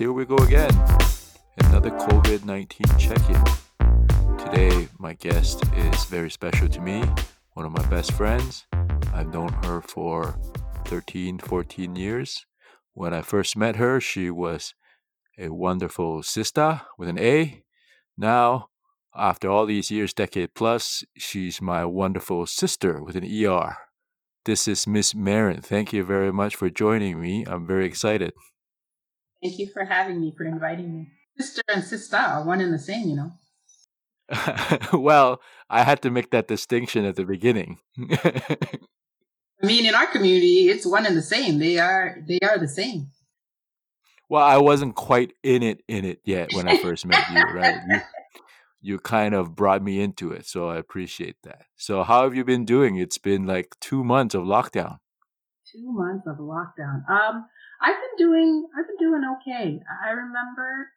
here we go again. Another COVID 19 check in. Today, my guest is very special to me, one of my best friends. I've known her for 13, 14 years. When I first met her, she was a wonderful sister with an A. Now, after all these years, decade plus, she's my wonderful sister with an ER. This is Miss Marin. Thank you very much for joining me. I'm very excited. Thank you for having me, for inviting me. Sister and sister are one and the same, you know. well, I had to make that distinction at the beginning. I mean, in our community, it's one and the same. They are they are the same. Well, I wasn't quite in it in it yet when I first met you, right? You, you kind of brought me into it, so I appreciate that. So, how have you been doing? It's been like two months of lockdown. Two months of lockdown. Um, I've been doing I've been doing okay. I remember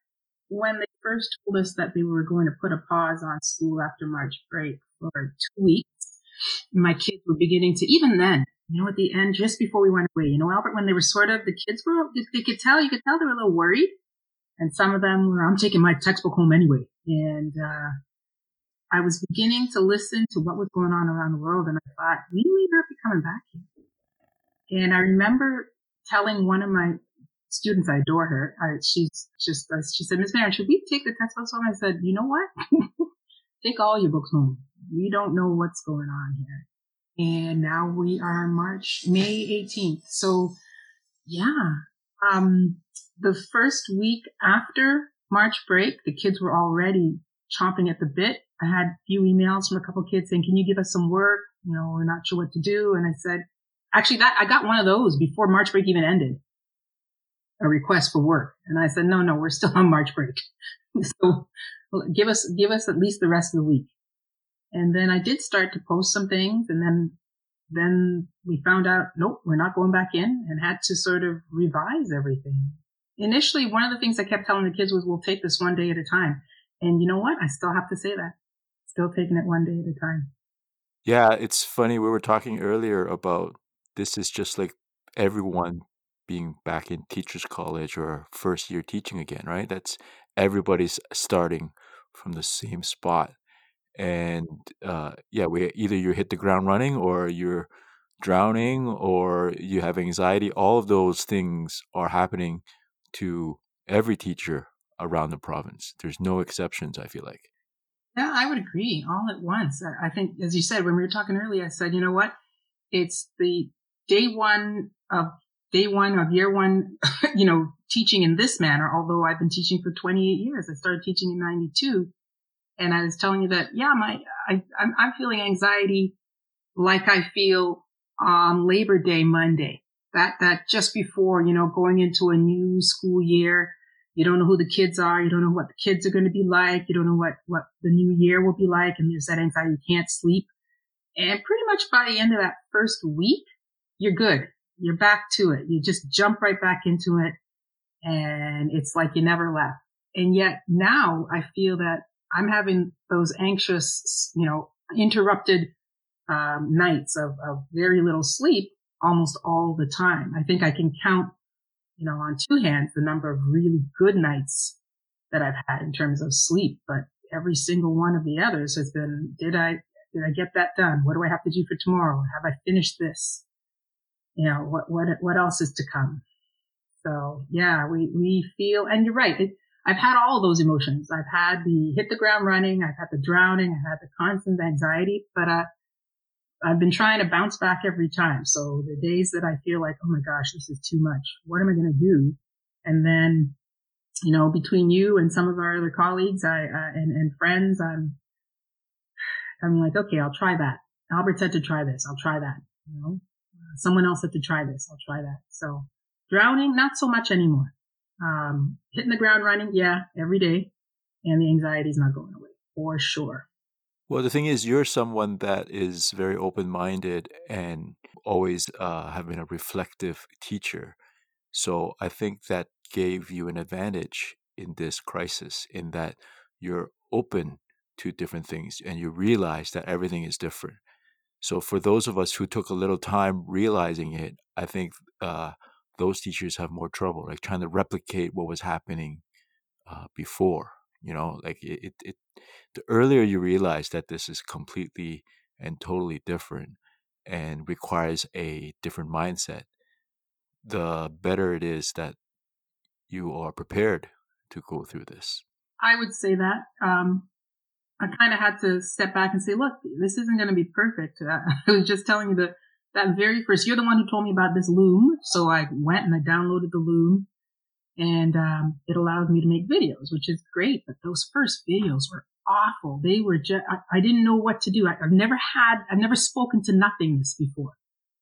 when they first told us that they were going to put a pause on school after March break for two weeks. My kids were beginning to even then, you know, at the end, just before we went away, you know, Albert, when they were sort of the kids were they could tell you could tell they were a little worried, and some of them were I'm taking my textbook home anyway, and uh, I was beginning to listen to what was going on around the world, and I thought we may not be coming back here. And I remember telling one of my students, I adore her. I, she's just, uh, she said, Miss Marin, should we take the textbooks home? I said, you know what? take all your books home. We don't know what's going on here. And now we are March, May 18th. So yeah, um, the first week after March break, the kids were already chomping at the bit. I had a few emails from a couple kids saying, can you give us some work? You know, we're not sure what to do. And I said, Actually, that I got one of those before March break even ended. A request for work, and I said, no, no, we're still on March break. so give us give us at least the rest of the week. And then I did start to post some things, and then then we found out, nope, we're not going back in, and had to sort of revise everything. Initially, one of the things I kept telling the kids was, we'll take this one day at a time. And you know what? I still have to say that. Still taking it one day at a time. Yeah, it's funny. We were talking earlier about this is just like everyone being back in teachers college or first year teaching again right? That's everybody's starting from the same spot. And uh, yeah we either you hit the ground running or you're drowning or you have anxiety all of those things are happening to every teacher around the province. There's no exceptions i feel like. Yeah i would agree all at once. I think as you said when we were talking earlier i said you know what? It's the day one of day one of year one, you know, teaching in this manner, although I've been teaching for 28 years. I started teaching in 92. And I was telling you that, yeah, my, I, I'm, I'm feeling anxiety like I feel on Labor Day Monday. That, that just before, you know, going into a new school year, you don't know who the kids are. You don't know what the kids are going to be like. You don't know what, what the new year will be like. And there's that anxiety. You can't sleep. And pretty much by the end of that first week, you're good. You're back to it. You just jump right back into it. And it's like you never left. And yet now I feel that I'm having those anxious, you know, interrupted um, nights of, of very little sleep almost all the time. I think I can count, you know, on two hands the number of really good nights that I've had in terms of sleep, but every single one of the others has been, did I, did I get that done? What do I have to do for tomorrow? Have I finished this? You know, what, what, what else is to come? So yeah, we, we feel, and you're right. It, I've had all those emotions. I've had the hit the ground running. I've had the drowning. I've had the constant anxiety, but, uh, I've been trying to bounce back every time. So the days that I feel like, oh my gosh, this is too much. What am I going to do? And then, you know, between you and some of our other colleagues, I, uh, and, and friends, I'm, I'm like, okay, I'll try that. Albert said to try this. I'll try that. You know, someone else had to try this. I'll try that. So drowning, not so much anymore. Um, hitting the ground running, yeah, every day. And the anxiety is not going away for sure. Well, the thing is, you're someone that is very open minded and always uh, have been a reflective teacher. So I think that gave you an advantage in this crisis in that you're open to different things and you realize that everything is different. So for those of us who took a little time realizing it, I think uh, those teachers have more trouble, like trying to replicate what was happening uh, before. You know, like it, it, it, the earlier you realize that this is completely and totally different and requires a different mindset, the better it is that you are prepared to go through this. I would say that. Um, I kind of had to step back and say, look, this isn't going to be perfect. I was just telling you that that very first, you're the one who told me about this Loom. So I went and I downloaded the Loom and um, it allowed me to make videos, which is great. But those first videos were awful. They were just, I, I didn't know what to do. I, have never had, I've never spoken to nothingness before.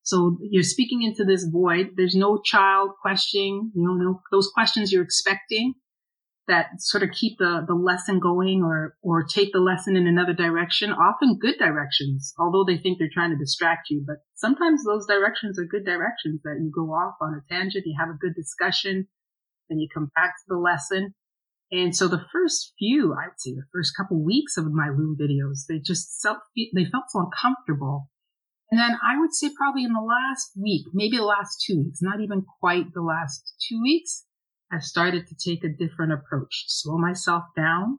So you're speaking into this void. There's no child questioning, you know, no, those questions you're expecting that sort of keep the, the lesson going or, or take the lesson in another direction, often good directions, although they think they're trying to distract you. But sometimes those directions are good directions that you go off on a tangent, you have a good discussion, then you come back to the lesson. And so the first few, I would say the first couple weeks of my Loom videos, they just felt, they felt so uncomfortable. And then I would say probably in the last week, maybe the last two weeks, not even quite the last two weeks, I've started to take a different approach, slow myself down,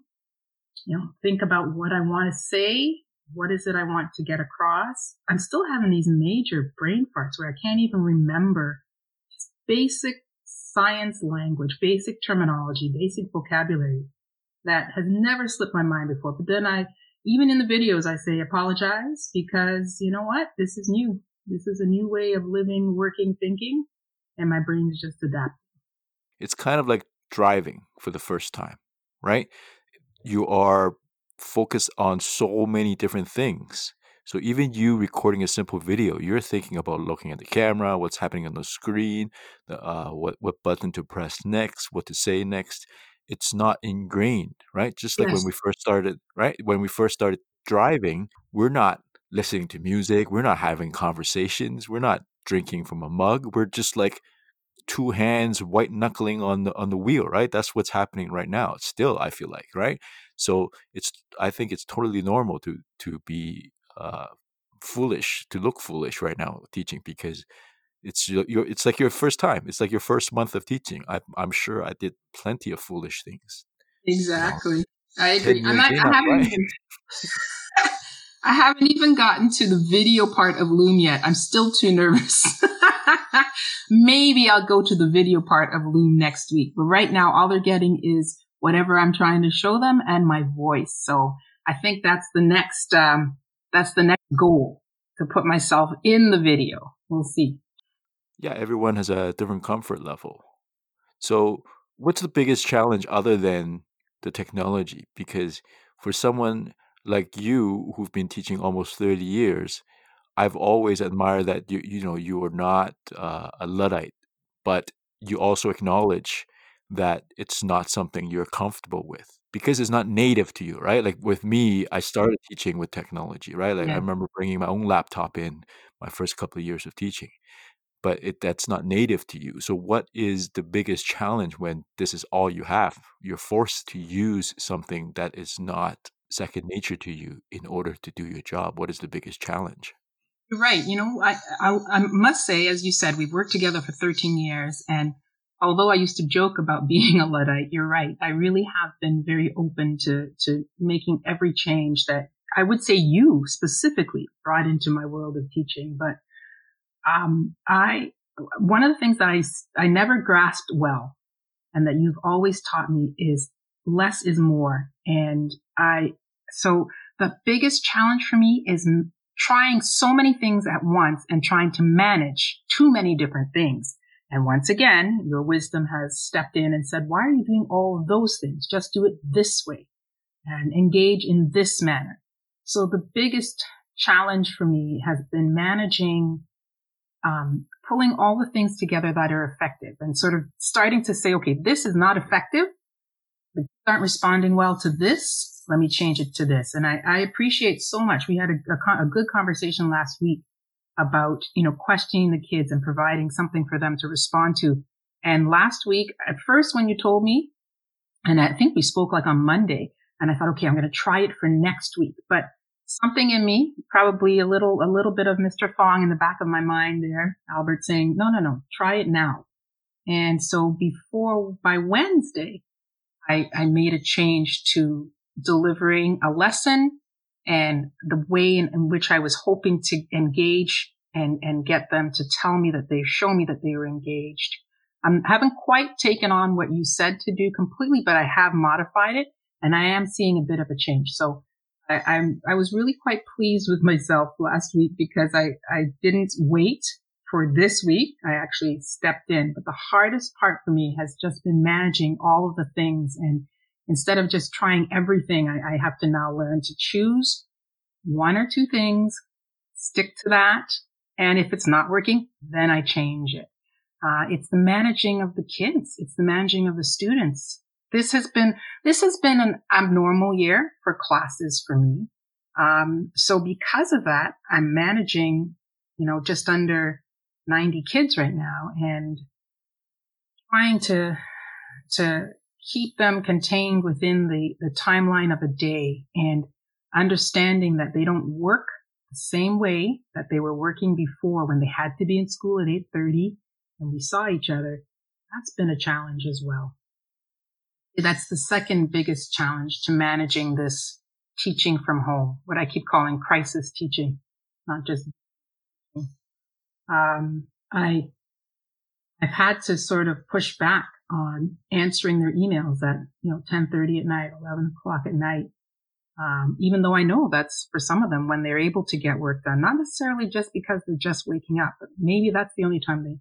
you know, think about what I want to say. What is it I want to get across? I'm still having these major brain farts where I can't even remember just basic science language, basic terminology, basic vocabulary that has never slipped my mind before. But then I, even in the videos, I say apologize because you know what? This is new. This is a new way of living, working, thinking, and my brain is just adapting. It's kind of like driving for the first time, right? You are focused on so many different things. So even you recording a simple video, you're thinking about looking at the camera, what's happening on the screen, the, uh, what what button to press next, what to say next. It's not ingrained, right? Just like yes. when we first started, right? When we first started driving, we're not listening to music, we're not having conversations, we're not drinking from a mug. We're just like two hands white knuckling on the on the wheel right? That's what's happening right now still i feel like right? So it's i think it's totally normal to to be uh foolish to look foolish right now teaching because it's your, your it's like your first time. It's like your first month of teaching. I, i'm sure i did plenty of foolish things exactly you know? i agree. I'm not, i haven't even I haven't even gotten to the video part of Loom yet. I'm still too nervous. Maybe I'll go to the video part of Loom next week. But right now, all they're getting is whatever I'm trying to show them and my voice. So I think that's the next, um, that's the next goal to put myself in the video. We'll see. Yeah, everyone has a different comfort level. So what's the biggest challenge other than the technology? Because for someone like you who've been teaching almost 30 years, I've always admired that you you know you are not uh, a luddite, but you also acknowledge that it's not something you're comfortable with because it's not native to you, right? Like with me, I started teaching with technology, right? Like I remember bringing my own laptop in my first couple of years of teaching, but it that's not native to you. So what is the biggest challenge when this is all you have? You're forced to use something that is not second nature to you in order to do your job. What is the biggest challenge? You're right. You know, I, I, I must say, as you said, we've worked together for 13 years. And although I used to joke about being a Luddite, you're right. I really have been very open to, to making every change that I would say you specifically brought into my world of teaching. But, um, I, one of the things that I, I never grasped well and that you've always taught me is less is more. And I, so the biggest challenge for me is trying so many things at once and trying to manage too many different things. And once again, your wisdom has stepped in and said, why are you doing all those things? Just do it this way and engage in this manner. So the biggest challenge for me has been managing, um, pulling all the things together that are effective and sort of starting to say, okay, this is not effective. They aren't responding well to this let me change it to this. And I, I appreciate so much. We had a, a, a, good conversation last week about, you know, questioning the kids and providing something for them to respond to. And last week, at first, when you told me, and I think we spoke like on Monday, and I thought, okay, I'm going to try it for next week. But something in me, probably a little, a little bit of Mr. Fong in the back of my mind there, Albert saying, no, no, no, try it now. And so before by Wednesday, I, I made a change to delivering a lesson and the way in, in, which I was hoping to engage and, and get them to tell me that they show me that they were engaged. I haven't quite taken on what you said to do completely, but I have modified it and I am seeing a bit of a change. So I, I'm, I was really quite pleased with myself last week because I, I didn't wait for this week. I actually stepped in, but the hardest part for me has just been managing all of the things. And instead of just trying everything, I, I have to now learn to choose one or two things, stick to that. And if it's not working, then I change it. Uh, it's the managing of the kids. It's the managing of the students. This has been, this has been an abnormal year for classes for me. Um, so because of that, I'm managing, you know, just under 90 kids right now and trying to, to keep them contained within the, the timeline of a day and understanding that they don't work the same way that they were working before when they had to be in school at 8.30 and we saw each other. That's been a challenge as well. That's the second biggest challenge to managing this teaching from home, what I keep calling crisis teaching, not just. Um, I, I've had to sort of push back on answering their emails at, you know, 1030 at night, 11 o'clock at night. Um, even though I know that's for some of them when they're able to get work done, not necessarily just because they're just waking up, but maybe that's the only time they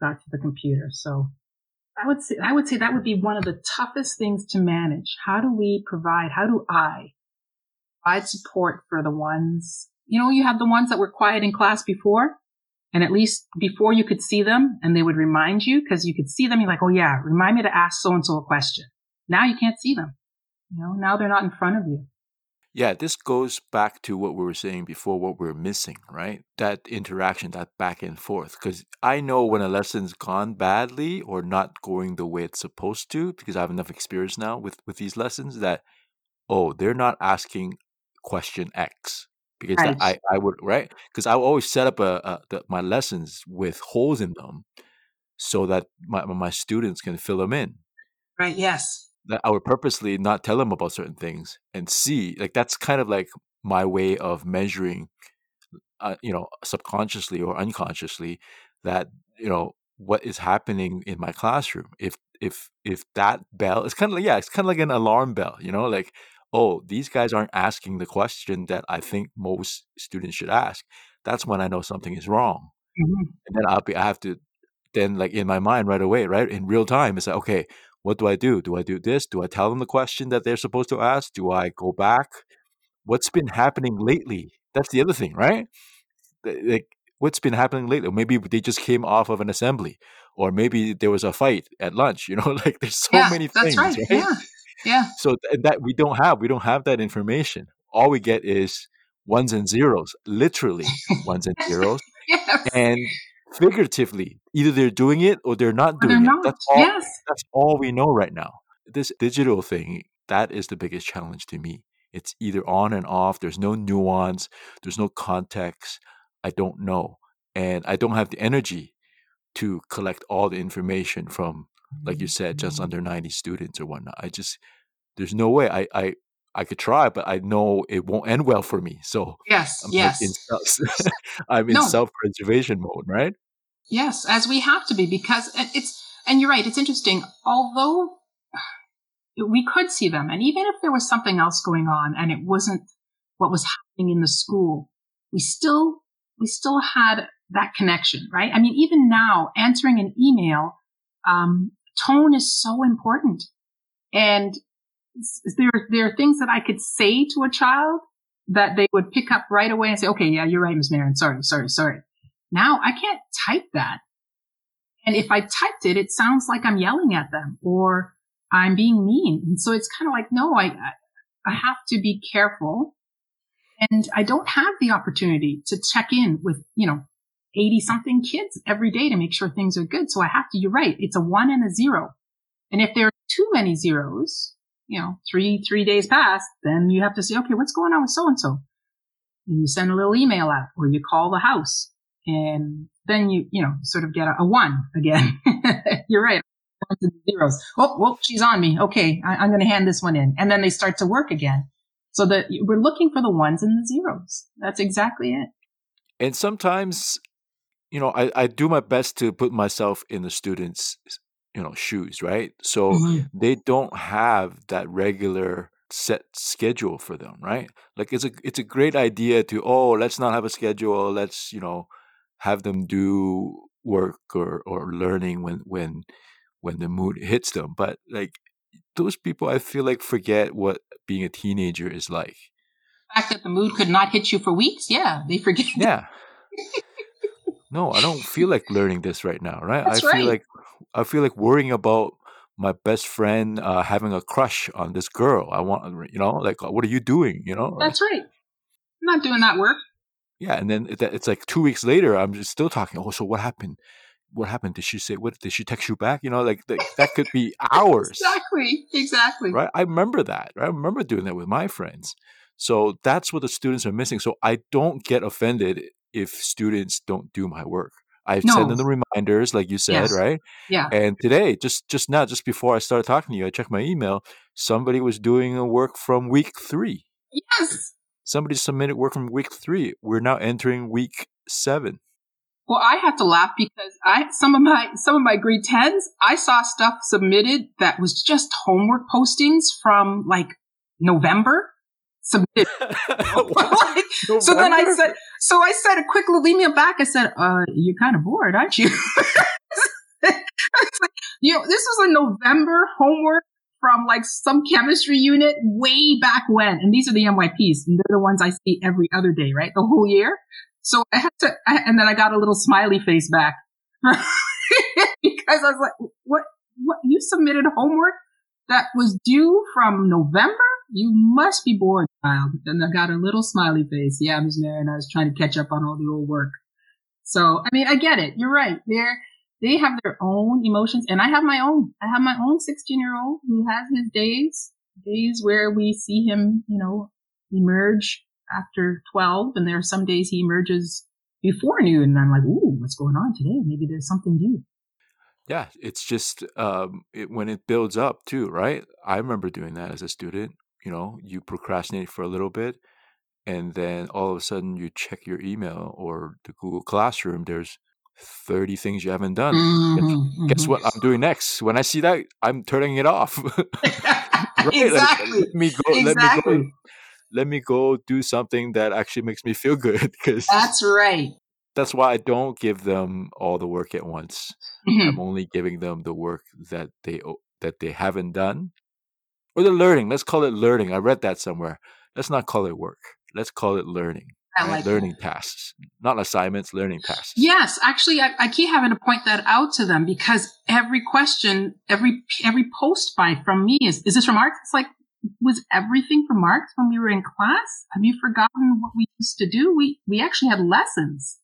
got to the computer. So I would say, I would say that would be one of the toughest things to manage. How do we provide, how do I provide support for the ones, you know, you have the ones that were quiet in class before and at least before you could see them and they would remind you because you could see them. You're like, Oh yeah, remind me to ask so and so a question. Now you can't see them. You know, now they're not in front of you. Yeah, this goes back to what we were saying before, what we're missing, right? That interaction, that back and forth. Because I know when a lesson's gone badly or not going the way it's supposed to, because I have enough experience now with, with these lessons that, oh, they're not asking question X. Because right. I, I would, right? Because I would always set up a, a the, my lessons with holes in them so that my, my students can fill them in. Right, yes that I would purposely not tell them about certain things and see like that's kind of like my way of measuring uh, you know subconsciously or unconsciously that you know what is happening in my classroom if if if that bell it's kind of like yeah it's kind of like an alarm bell you know like oh these guys aren't asking the question that i think most students should ask that's when i know something is wrong mm-hmm. and then i'll be i have to then like in my mind right away right in real time it's like okay what do I do? Do I do this? Do I tell them the question that they're supposed to ask? Do I go back? What's been happening lately? That's the other thing, right? Like, what's been happening lately? Maybe they just came off of an assembly, or maybe there was a fight at lunch. You know, like there's so yeah, many things. Right. right. Yeah, yeah. So th- that we don't have, we don't have that information. All we get is ones and zeros, literally ones and zeros, yes. and figuratively. Either they're doing it or they're not doing they're it. Not. That's all. Yes. That's all we know right now. This digital thing, that is the biggest challenge to me. It's either on and off. There's no nuance. There's no context. I don't know, and I don't have the energy to collect all the information from, like you said, just mm-hmm. under 90 students or whatnot. I just there's no way. I I I could try, but I know it won't end well for me. So yes, I'm yes, like in, I'm in no. self-preservation mode, right? Yes, as we have to be because it's and you're right. It's interesting. Although we could see them, and even if there was something else going on and it wasn't what was happening in the school, we still we still had that connection, right? I mean, even now, answering an email, um, tone is so important, and there, there are things that I could say to a child that they would pick up right away and say, okay, yeah, you're right, Ms. Marin. Sorry, sorry, sorry. Now I can't type that. And if I typed it, it sounds like I'm yelling at them or I'm being mean. And so it's kind of like, no, I, I have to be careful. And I don't have the opportunity to check in with, you know, 80 something kids every day to make sure things are good. So I have to, you're right. It's a one and a zero. And if there are too many zeros, you know, three, three days pass, then you have to say, okay, what's going on with so and so? And you send a little email out or you call the house and then you you know sort of get a, a one again. You're right. Zeros. Oh, well, she's on me. Okay, I, I'm going to hand this one in, and then they start to work again. So that we're looking for the ones and the zeros. That's exactly it. And sometimes, you know, I, I do my best to put myself in the students' you know shoes, right? So Mm-hmm. they don't have that regular set schedule for them, right? Like it's a it's a great idea to oh let's not have a schedule, let's you know have them do work or or learning when when when the mood hits them. But like those people, I feel like forget what being a teenager is like. The fact that the mood could not hit you for weeks, yeah, they forget. Yeah. No, I don't feel like learning this right now, right? That's I feel right. like I feel like worrying about my best friend uh, having a crush on this girl. I want, you know, like what are you doing? You know, That's right. I'm not doing that work. yeah. And then it, it's like two weeks later, I'm just still talking. Oh, so what happened? What happened? Did she say what? Did she text you back? You know, like th- that could be hours, Exactly. Exactly. right? I remember that. Right? I remember doing that with my friends. So that's what the students are missing. So I don't get offended if students don't do my work. I send No. them the reminders, like you said, Yes. right? Yeah. And today, just just now, just before I started talking to you, I checked my email. Somebody was doing a work from week three. Yes. Somebody submitted work from week three. We're now entering week seven. Well, I have to laugh because I some of my some of my grade tens, I saw stuff submitted that was just homework postings from like November submitted. What? so then I said, so I said a quick little email back. I said, uh, you're kind of bored, aren't you? Like, you know, this was a November homework from like some chemistry unit way back when. And these are the MYPs and they're the ones I see every other day, right? The whole year. So I had to, I, and then I got a little smiley face back because I was like, what, what, you submitted homework that was due from November? You must be bored, child. And I got a little smiley face. Yeah, Ms. and I was trying to catch up on all the old work. So, I mean, I get it. You're right. They're, they have their own emotions and I have my own. I have my own 16 year old who has his days, days where we see him, you know, emerge after 12 and there are some days he emerges before noon and I'm like, ooh, what's going on today? Maybe there's something new. Yeah, it's just um, it, when it builds up too, right? I remember doing that as a student. You know, you procrastinate for a little bit, and then all of a sudden you check your email or the Google Classroom. There's 30 things you haven't done. Mhm, Guess mhm. what I'm doing next? When I see that, I'm turning it off. Right? Like, exactly. let me go. Let me go. Let me go do something that actually makes me feel good. Because That's right. That's why I don't give them all the work at once. Mhm. I'm only giving them the work that they that they haven't done, or the learning. Let's call it learning. I read that somewhere. Let's not call it work. Let's call it learning. Right? like learning tasks, not assignments. Learning tasks. Yes, actually, I, I keep having to point that out to them because every question, every every post by from me is, is this from Mark? It's like, was everything from Mark when we were in class? Have you forgotten what we used to do? We we actually had lessons,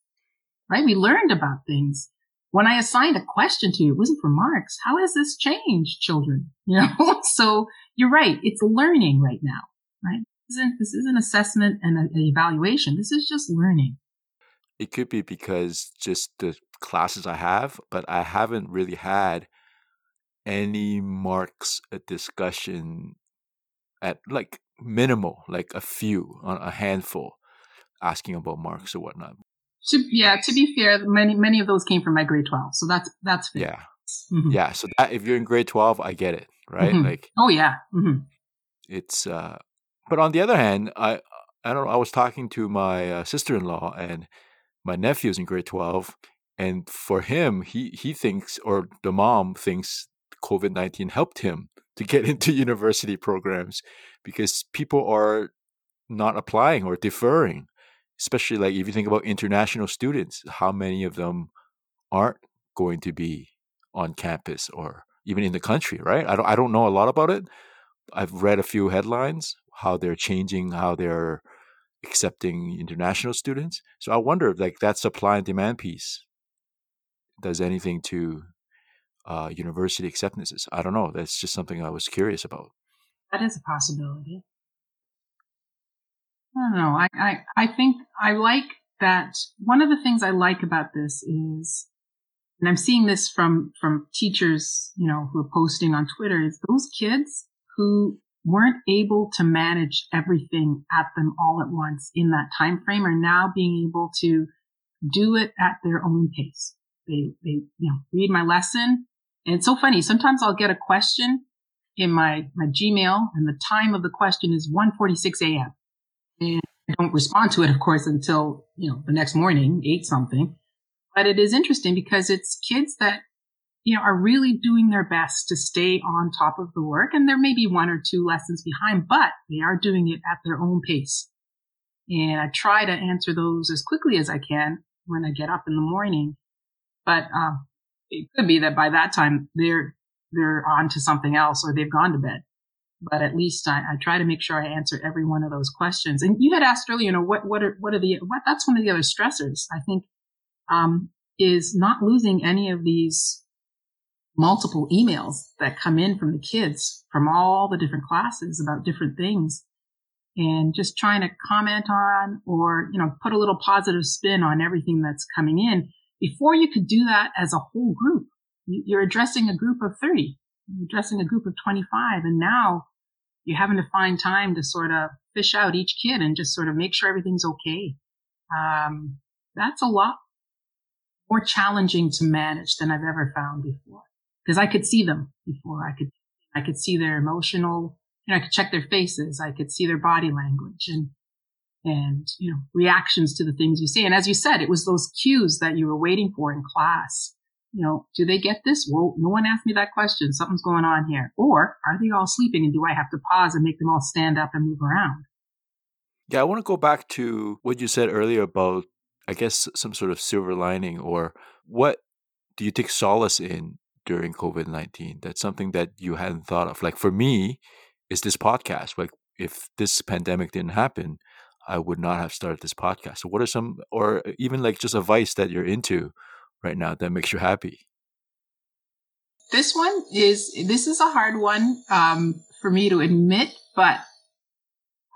right? We learned about things. When I assigned a question to you, it wasn't from Marks. How has this changed, children? You know, so you're right. It's learning right now, right? This isn't, this isn't assessment and an evaluation. This is just learning. It could be because just the classes I have, but I haven't really had any marks a discussion at like minimal, like a few, on a handful, asking about marks or whatnot. To, yeah, to be fair, many many of those came from my grade twelve, so that's that's fair. Yeah, Mhm. yeah. So that if you're in grade twelve, I get it, right? Mhm. Like Oh yeah. hmm it's. uh But on the other hand, I I don't know. I was talking to my uh, sister-in-law and my nephew's in grade twelve, and for him, he he thinks or the mom thinks COVID nineteen helped him to get into university programs because people are not applying or deferring. Especially like if you think about international students, how many of them aren't going to be on campus or even in the country, right? I don't I don't know a lot about it. I've read a few headlines how they're changing how they're accepting international students. So I wonder if like that supply and demand piece does anything to uh, university acceptances. I don't know. That's just something I was curious about. That is a possibility. I don't know. I, I I think I like that one of the things I like about this is, and I'm seeing this from, from teachers, you know, who are posting on Twitter is those kids who weren't able to manage everything at them all at once in that time frame are now being able to do it at their own pace. They, they, you know, read my lesson. And it's so funny. Sometimes I'll get a question in my, my Gmail and the time of the question is 1.46 a.m. And I don't respond to it, of course, until, you know, the next morning, eight something. But it is interesting because it's kids that, you know, are really doing their best to stay on top of the work. And there may be one or two lessons behind, but they are doing it at their own pace. And I try to answer those as quickly as I can when I get up in the morning. But, um, it could be that by that time they're, they're on to something else or they've gone to bed but at least I, I, try to make sure I answer every one of those questions. And you had asked earlier, you know, what, what are, what are the, what, that's one of the other stressors, I think, um, is not losing any of these multiple emails that come in from the kids from all the different classes about different things and just trying to comment on or, you know, put a little positive spin on everything that's coming in. Before you could do that as a whole group, you're addressing a group of 30, you're addressing a group of 25. And now you're having to find time to sort of fish out each kid and just sort of make sure everything's okay. Um, that's a lot more challenging to manage than I've ever found before because I could see them before. I could, I could see their emotional, you know, I could check their faces. I could see their body language and, and, you know, reactions to the things you say. And as you said, it was those cues that you were waiting for in class you know, do they get this? Well, no one asked me that question. Something's going on here. Or are they all sleeping and do I have to pause and make them all stand up and move around? Yeah, I want to go back to what you said earlier about, I guess, some sort of silver lining or what do you take solace in during COVID 19? That's something that you hadn't thought of. Like for me, is this podcast. Like if this pandemic didn't happen, I would not have started this podcast. So, what are some, or even like just advice that you're into right now that makes you happy? This one is this is a hard one um, for me to admit, but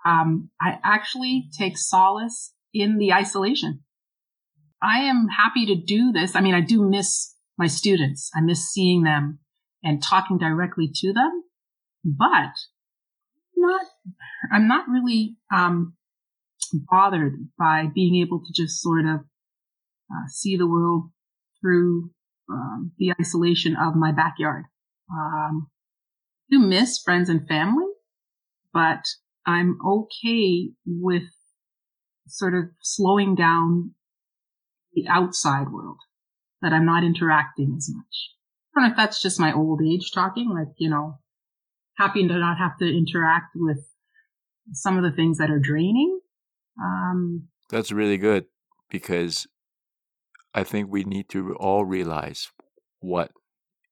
um, I actually take solace in the isolation. I am happy to do this. I mean, I do miss my students. I miss seeing them and talking directly to them, but not, I'm not really, um, bothered by being able to just sort of uh, see the world through um, the isolation of my backyard. Um, I do miss friends and family, but I'm okay with sort of slowing down the outside world, that I'm not interacting as much. I don't know if that's just my old age talking, like, you know, happy to not have to interact with some of the things that are draining. Um, that's really good because I think we need to all realize what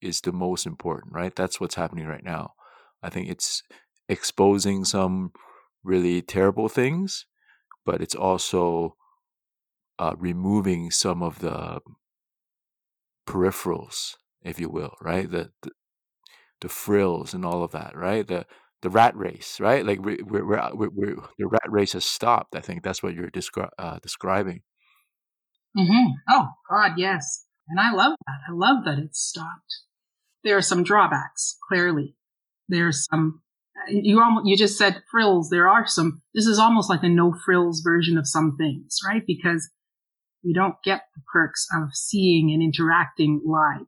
is the most important, right? That's what's happening right now. I think it's exposing some really terrible things, but it's also uh, removing some of the peripherals, if you will, right? The, the, the frills and all of that, right? The the rat race, right? Like we're, we're, we're, we're, the rat race has stopped. I think that's what you're descri- uh, describing. Mm-hmm. Oh God, yes. And I love that. I love that it's stopped. There are some drawbacks, clearly. There's some, you almost, you just said frills. There are some, this is almost like a no frills version of some things, right? Because you don't get the perks of seeing and interacting live.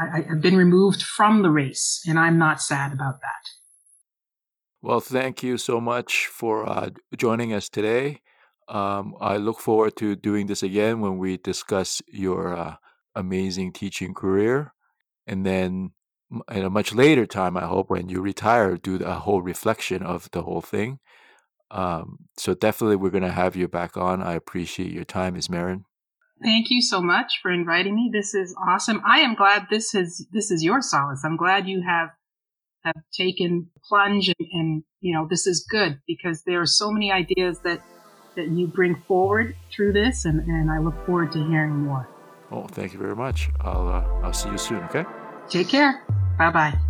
I, have been removed from the race and I'm not sad about that. Well, thank you so much for uh, joining us today. Um, I look forward to doing this again when we discuss your uh, amazing teaching career. And then at a much later time, I hope when you retire, do a whole reflection of the whole thing. Um, so definitely we're going to have you back on. I appreciate your time, Ms. Marin. Thank you so much for inviting me. This is awesome. I am glad this is this is your solace. I'm glad you have have taken plunge and, and you know this is good because there are so many ideas that that you bring forward through this, and, and I look forward to hearing more. Oh, thank you very much. I'll uh, I'll see you soon. Okay. Take care. Bye bye.